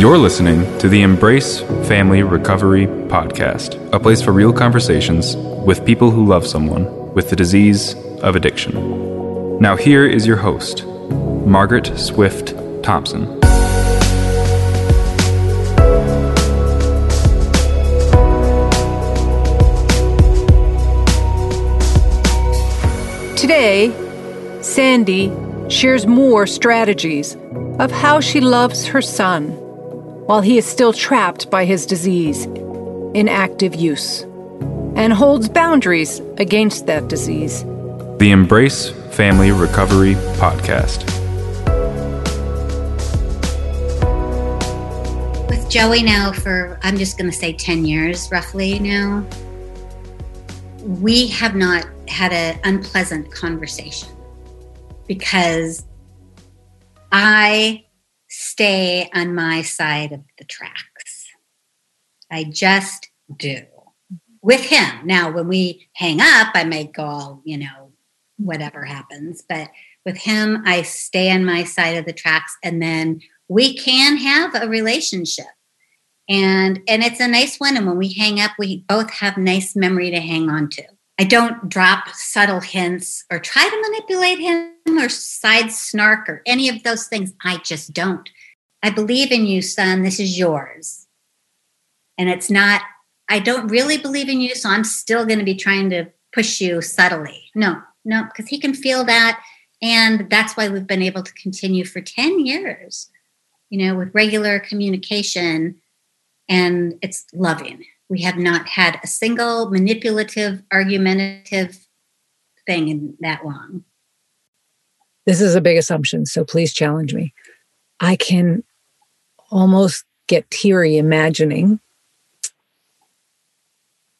You're listening to the Embrace Family Recovery Podcast, a place for real conversations with people who love someone with the disease of addiction. Now, here is your host, Margaret Swift Thompson. Today, Sandy shares more strategies of how she loves her son while he is still trapped by his disease in active use and holds boundaries against that disease. The Embrace Family Recovery Podcast. With Joey now for, I'm just going to say 10 years roughly now, we have not had an unpleasant conversation because I stay on my side of the tracks. I just do with him. Now, when we hang up, I may go all, you know, whatever happens. But with him, I stay on my side of the tracks and then we can have a relationship. And and it's a nice one. And when we hang up, we both have nice memory to hang on to. I don't drop subtle hints or try to manipulate him or side snark or any of those things. I just don't. I believe in you, son. This is yours. And it's not, I don't really believe in you, so I'm still going to be trying to push you subtly. No, no, because he can feel that. And that's why we've been able to continue for 10 years, you know, with regular communication. And it's loving. We have not had a single manipulative, argumentative thing in that long. This is a big assumption, so please challenge me. I can almost get teary imagining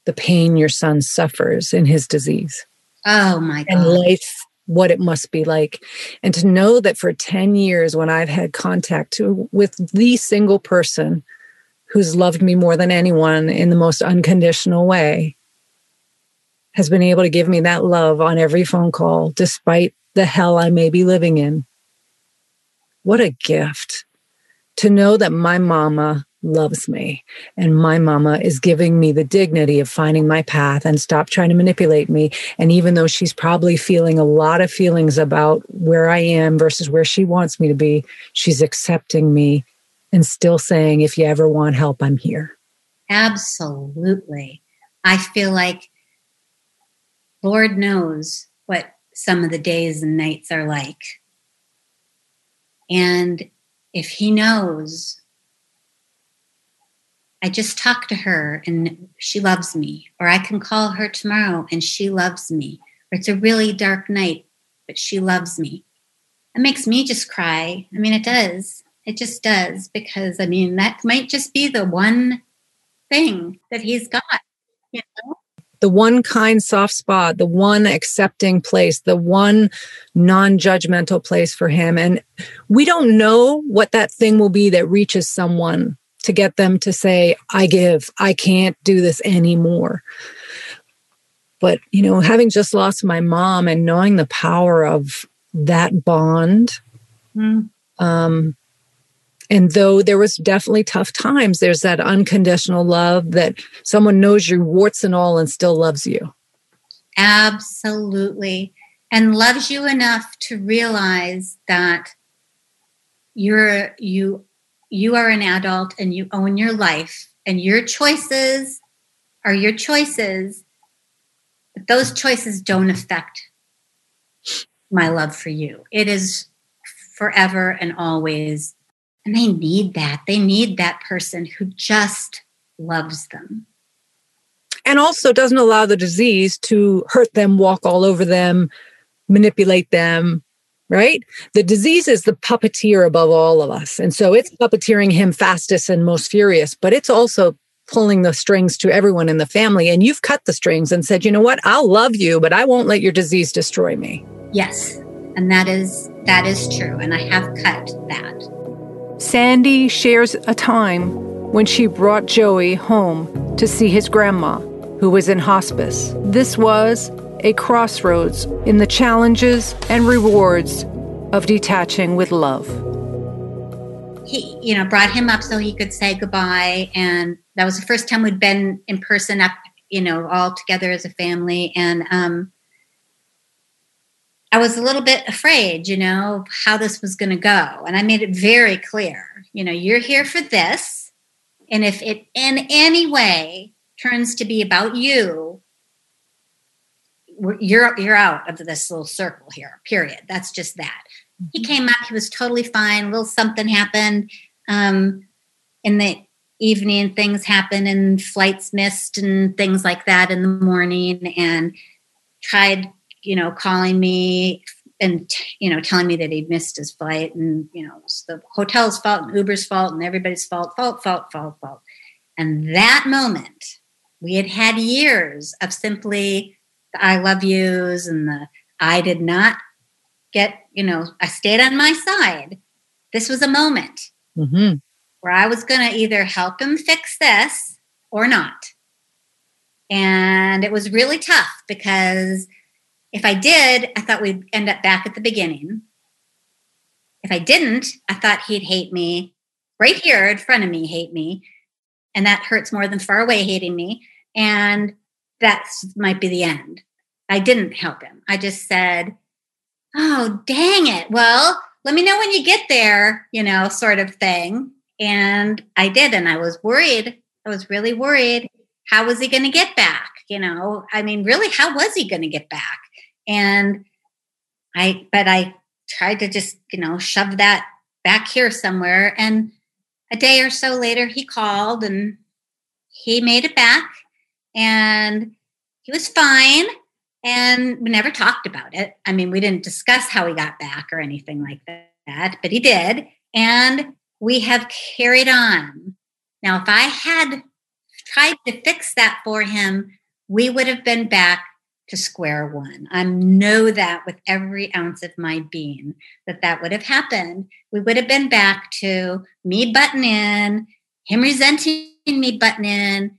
the pain your son suffers in his disease. Oh my God. And life, what it must be like. And to know that for 10 years, when I've had contact to, with the single person who's loved me more than anyone in the most unconditional way, has been able to give me that love on every phone call, despite the hell I may be living in. What a gift to know that my mama loves me and my mama is giving me the dignity of finding my path and stop trying to manipulate me and even though she's probably feeling a lot of feelings about where i am versus where she wants me to be she's accepting me and still saying, if you ever want help, I'm here. Absolutely. I feel like Lord knows what some of the days and nights are like. And if He knows, I just talk to her and she loves me, or I can call her tomorrow and she loves me, or it's a really dark night, but she loves me. It makes me just cry. I mean, it does. It just does because I mean that might just be the one thing that he's got, you know. The one kind soft spot, the one accepting place, the one non judgmental place for him. And we don't know what that thing will be that reaches someone to get them to say, I give, I can't do this anymore. But, you know, having just lost my mom and knowing the power of that bond, mm. um, and though there was definitely tough times, there's that unconditional love that someone knows your warts and all and still loves you. Absolutely. And loves you enough to realize that you're you you are an adult and you own your life and your choices are your choices but those choices don't affect my love for you it is forever and always and they need that. They need that person who just loves them. And also doesn't allow the disease to hurt them, walk all over them, manipulate them, right? The disease is the puppeteer above all of us. And so it's puppeteering him fastest and most furious, but it's also pulling the strings to everyone in the family. And you've cut the strings and said, you know what? I'll love you, but I won't let your disease destroy me. Yes. And that is that is true. And I have cut that. Sandy shares a time when she brought Joey home to see his grandma, who was in hospice. This was a crossroads in the challenges and rewards of detaching with love. he, you know, brought him up so he could say goodbye. And that was the first time we'd been in person up, you know, all together as a family. And um, I was a little bit afraid, you know, how this was going to go. And I made it very clear, you know, you're here for this. And if it in any way turns to be about you, you're you're out of this little circle here. Period. That's just that. He mm-hmm. came up. He was totally fine. A little something happened um, in the evening. Things happened, and flights missed, and things like that in the morning. And tried, you know, calling me and you know telling me that he'd missed his flight, and you know, it's the hotel's fault, and Uber's fault, and everybody's fault, fault, fault, fault, fault. And that moment, we had had years of simply the I love yous and the I did not get, you know, I stayed on my side. This was a moment mm-hmm. where I was going to either help him fix this or not. And it was really tough because if I did, I thought we'd end up back at the beginning. If I didn't, I thought he'd hate me right here in front of me, hate me. And that hurts more than far away hating me. And that might be the end. I didn't help him. I just said, Oh, dang it. Well, let me know when you get there, you know, sort of thing. And I did. And I was worried. I was really worried. How was he going to get back? You know, I mean, really, how was he going to get back? And I, but I tried to just, you know, shove that back here somewhere. And a day or so later, he called and he made it back and he was fine and we never talked about it. I mean, we didn't discuss how he got back or anything like that, but he did. And we have carried on. Now, if I had tried to fix that for him, we would have been back to square one. I know that with every ounce of my being that that would have happened. We would have been back to me button in, him resenting me button in,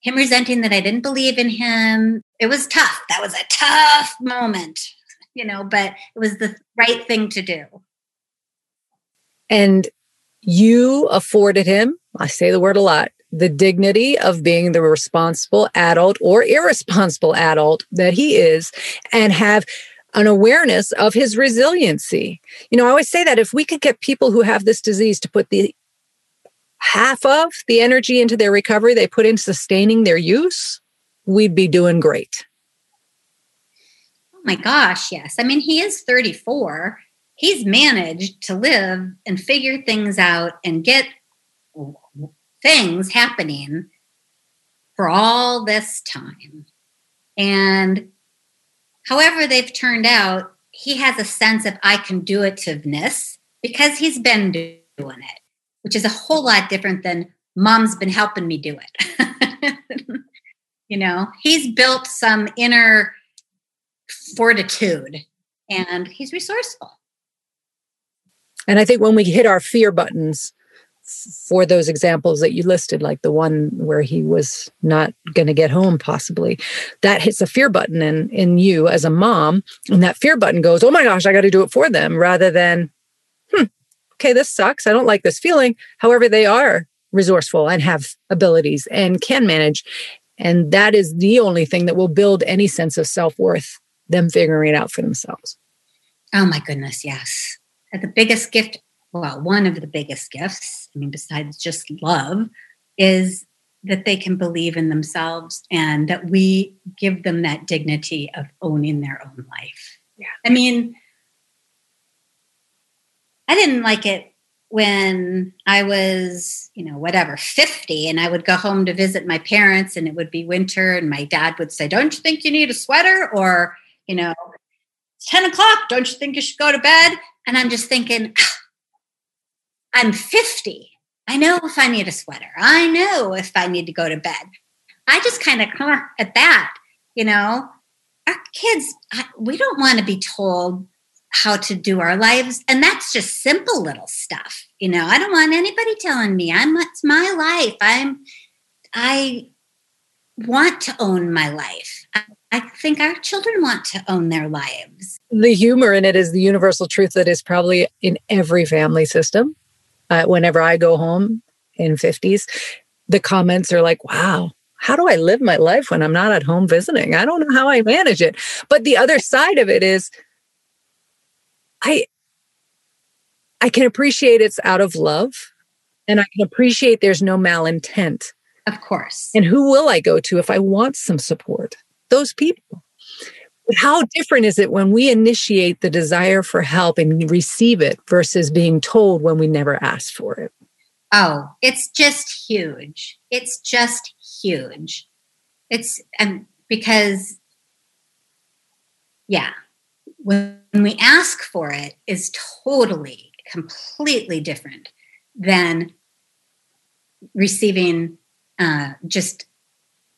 him resenting that I didn't believe in him. It was tough. That was a tough moment, you know, but it was the right thing to do. And you afforded him, I say the word a lot, the dignity of being the responsible adult or irresponsible adult that he is and have an awareness of his resiliency. You know, I always say that if we could get people who have this disease to put the half of the energy into their recovery they put in sustaining their use, we'd be doing great. Oh my gosh, yes. I mean, he is 34. He's managed to live and figure things out and get things happening for all this time. And however they've turned out, he has a sense of I can do itiveness because he's been doing it which is a whole lot different than mom's been helping me do it. you know, he's built some inner fortitude and he's resourceful. And I think when we hit our fear buttons for those examples that you listed, like the one where he was not going to get home, possibly, that hits a fear button in, in you as a mom. And that fear button goes, oh my gosh, I got to do it for them, rather than, hmm, okay, this sucks. I don't like this feeling. However, they are resourceful and have abilities and can manage. And that is the only thing that will build any sense of self worth, them figuring it out for themselves. Oh my goodness, yes. The biggest gift, well, one of the biggest gifts, I mean, besides just love, is that they can believe in themselves and that we give them that dignity of owning their own life. Yeah. I mean, I didn't like it when I was, you know, whatever, 50, and I would go home to visit my parents and it would be winter, and my dad would say, Don't you think you need a sweater? Or, you know, it's 10 o'clock, don't you think you should go to bed? And I'm just thinking, ah, I'm 50. I know if I need a sweater. I know if I need to go to bed. I just kind of at that, you know. Our kids, we don't want to be told how to do our lives. And that's just simple little stuff. You know, I don't want anybody telling me I'm it's my life. I'm I want to own my life. I, I think our children want to own their lives. The humor in it is the universal truth that is probably in every family system. Uh, whenever I go home in 50s, the comments are like, wow, how do I live my life when I'm not at home visiting? I don't know how I manage it. But the other side of it is I I can appreciate it's out of love and I can appreciate there's no malintent. Of course. And who will I go to if I want some support? Those people. How different is it when we initiate the desire for help and receive it versus being told when we never asked for it? Oh, it's just huge. It's just huge. It's um, because, yeah, when we ask for it is totally, completely different than receiving uh, just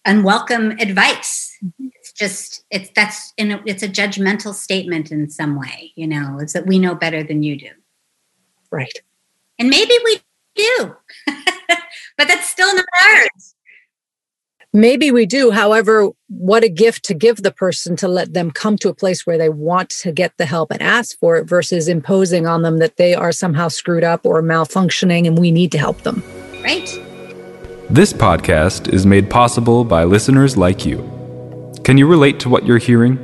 unwelcome advice. Mm-hmm. It's just it's that's in a, it's a judgmental statement in some way. You know, it's that we know better than you do. Right. And maybe we do, but that's still not ours. Maybe we do. However, what a gift to give the person to let them come to a place where they want to get the help and ask for it versus imposing on them that they are somehow screwed up or malfunctioning and we need to help them. Right. This podcast is made possible by listeners like you. Can you relate to what you're hearing?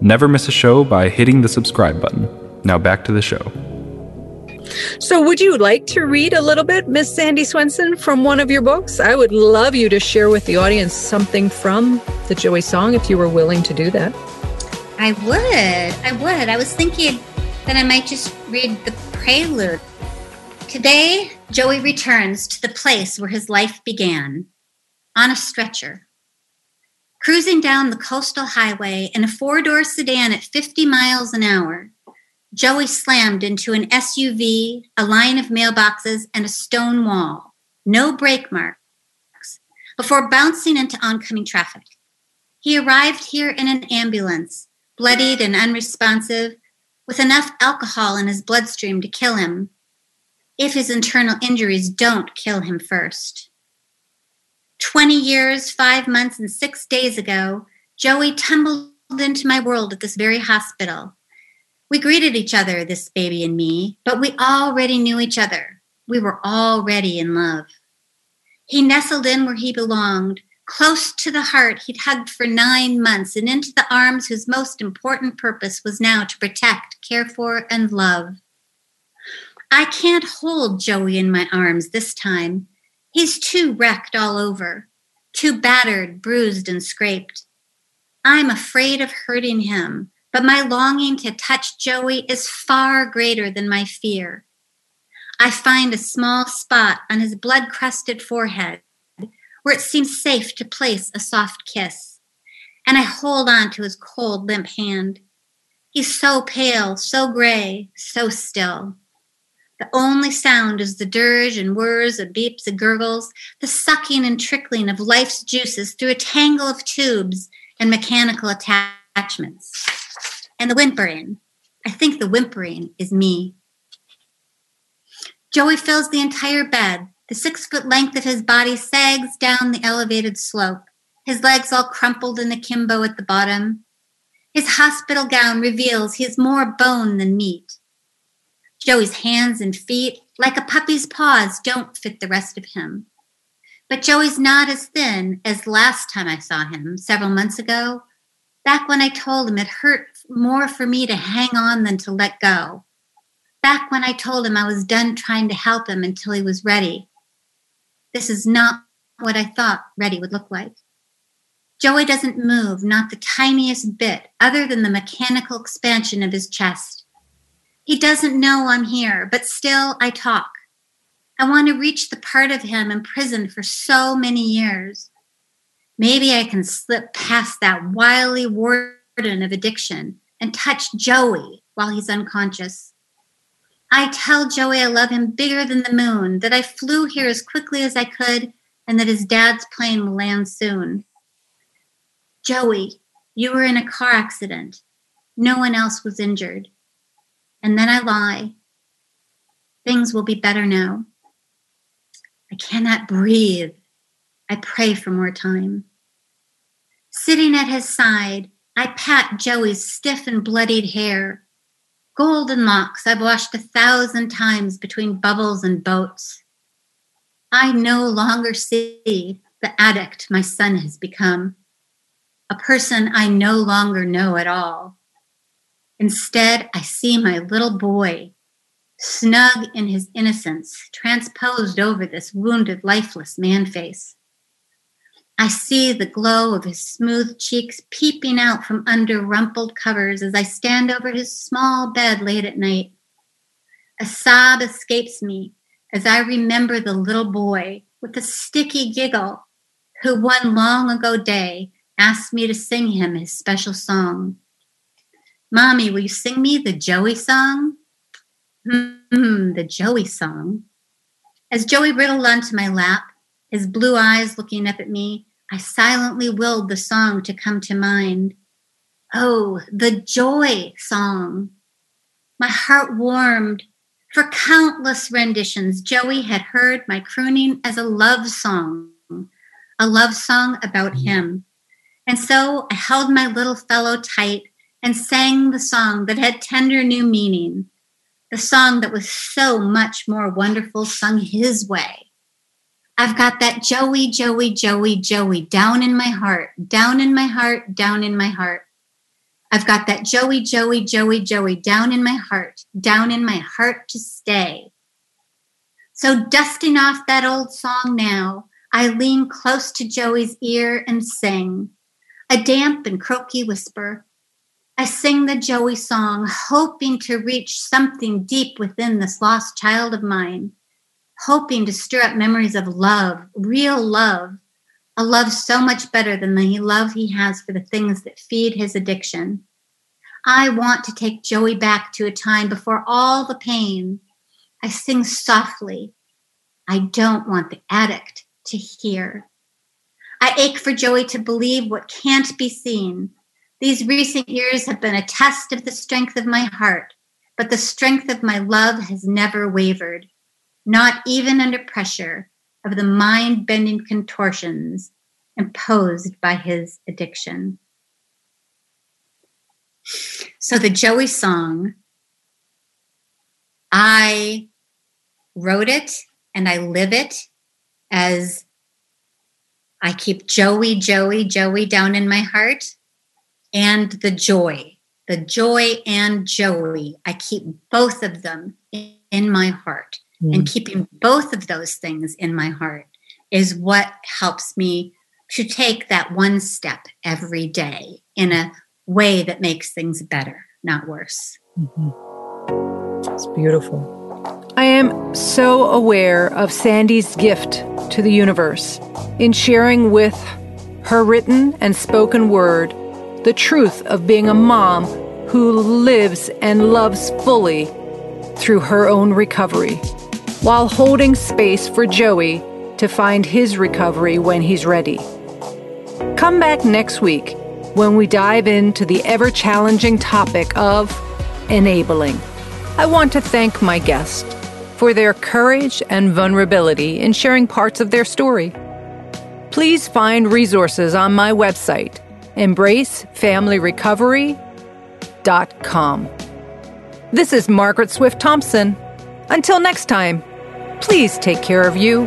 Never miss a show by hitting the subscribe button. Now back to the show. So, would you like to read a little bit, Miss Sandy Swenson, from one of your books? I would love you to share with the audience something from the Joey song if you were willing to do that. I would. I would. I was thinking that I might just read the prelude. Today, Joey returns to the place where his life began on a stretcher. Cruising down the coastal highway in a four door sedan at 50 miles an hour, Joey slammed into an SUV, a line of mailboxes, and a stone wall. No brake marks before bouncing into oncoming traffic. He arrived here in an ambulance, bloodied and unresponsive, with enough alcohol in his bloodstream to kill him, if his internal injuries don't kill him first. 20 years, five months, and six days ago, Joey tumbled into my world at this very hospital we greeted each other, this baby and me, but we already knew each other. We were already in love. He nestled in where he belonged, close to the heart he'd hugged for nine months, and into the arms whose most important purpose was now to protect, care for, and love. I can't hold Joey in my arms this time. He's too wrecked all over, too battered, bruised, and scraped. I'm afraid of hurting him, but my longing to touch Joey is far greater than my fear. I find a small spot on his blood crusted forehead where it seems safe to place a soft kiss, and I hold on to his cold, limp hand. He's so pale, so gray, so still. The only sound is the dirge and whirs and beeps and gurgles, the sucking and trickling of life's juices through a tangle of tubes and mechanical attachments and the whimpering. I think the whimpering is me. Joey fills the entire bed. The six foot length of his body sags down the elevated slope, his legs all crumpled in akimbo at the bottom. His hospital gown reveals he is more bone than meat. Joey's hands and feet, like a puppy's paws, don't fit the rest of him. But Joey's not as thin as last time I saw him, several months ago, back when I told him it hurt more for me to hang on than to let go. Back when I told him I was done trying to help him until he was ready. This is not what I thought ready would look like. Joey doesn't move, not the tiniest bit, other than the mechanical expansion of his chest. He doesn't know I'm here, but still I talk. I want to reach the part of him imprisoned for so many years. Maybe I can slip past that wily warden of addiction and touch Joey while he's unconscious. I tell Joey I love him bigger than the moon, that I flew here as quickly as I could, and that his dad's plane will land soon. Joey, you were in a car accident. No one else was injured. And then I lie. Things will be better now. I cannot breathe. I pray for more time. Sitting at his side, I pat Joey's stiff and bloodied hair. Golden locks I've washed a thousand times between bubbles and boats. I no longer see the addict my son has become, a person I no longer know at all. Instead, I see my little boy, snug in his innocence, transposed over this wounded, lifeless man face. I see the glow of his smooth cheeks peeping out from under rumpled covers as I stand over his small bed late at night. A sob escapes me as I remember the little boy with a sticky giggle who one long ago day asked me to sing him his special song. Mommy, will you sing me the Joey song? Hmm, the Joey song. As Joey wriggled onto my lap, his blue eyes looking up at me, I silently willed the song to come to mind. Oh, the joy song. My heart warmed. For countless renditions, Joey had heard my crooning as a love song, a love song about mm. him. And so I held my little fellow tight and sang the song that had tender new meaning, the song that was so much more wonderful sung his way. I've got that Joey, Joey, Joey, Joey down in my heart, down in my heart, down in my heart. I've got that Joey, Joey, Joey, Joey down in my heart, down in my heart to stay. So, dusting off that old song now, I lean close to Joey's ear and sing a damp and croaky whisper. I sing the Joey song, hoping to reach something deep within this lost child of mine hoping to stir up memories of love, real love, a love so much better than the love he has for the things that feed his addiction. I want to take Joey back to a time before all the pain. I sing softly. I don't want the addict to hear. I ache for Joey to believe what can't be seen. These recent years have been a test of the strength of my heart, but the strength of my love has never wavered not even under pressure of the mind bending contortions imposed by his addiction. So, the Joey song, I wrote it and I live it as I keep Joey, Joey, Joey down in my heart and the joy, the joy and Joey. I keep both of them in my heart. Mm. And keeping both of those things in my heart is what helps me to take that one step every day in a way that makes things better, not worse. Mm-hmm. It's beautiful. I am so aware of Sandy's gift to the universe in sharing with her written and spoken word the truth of being a mom who lives and loves fully through her own recovery while holding space for Joey to find his recovery when he's ready. Come back next week when we dive into the ever challenging topic of enabling. I want to thank my guest for their courage and vulnerability in sharing parts of their story. Please find resources on my website, embracefamilyrecovery.com. This is Margaret Swift Thompson. Until next time, please take care of you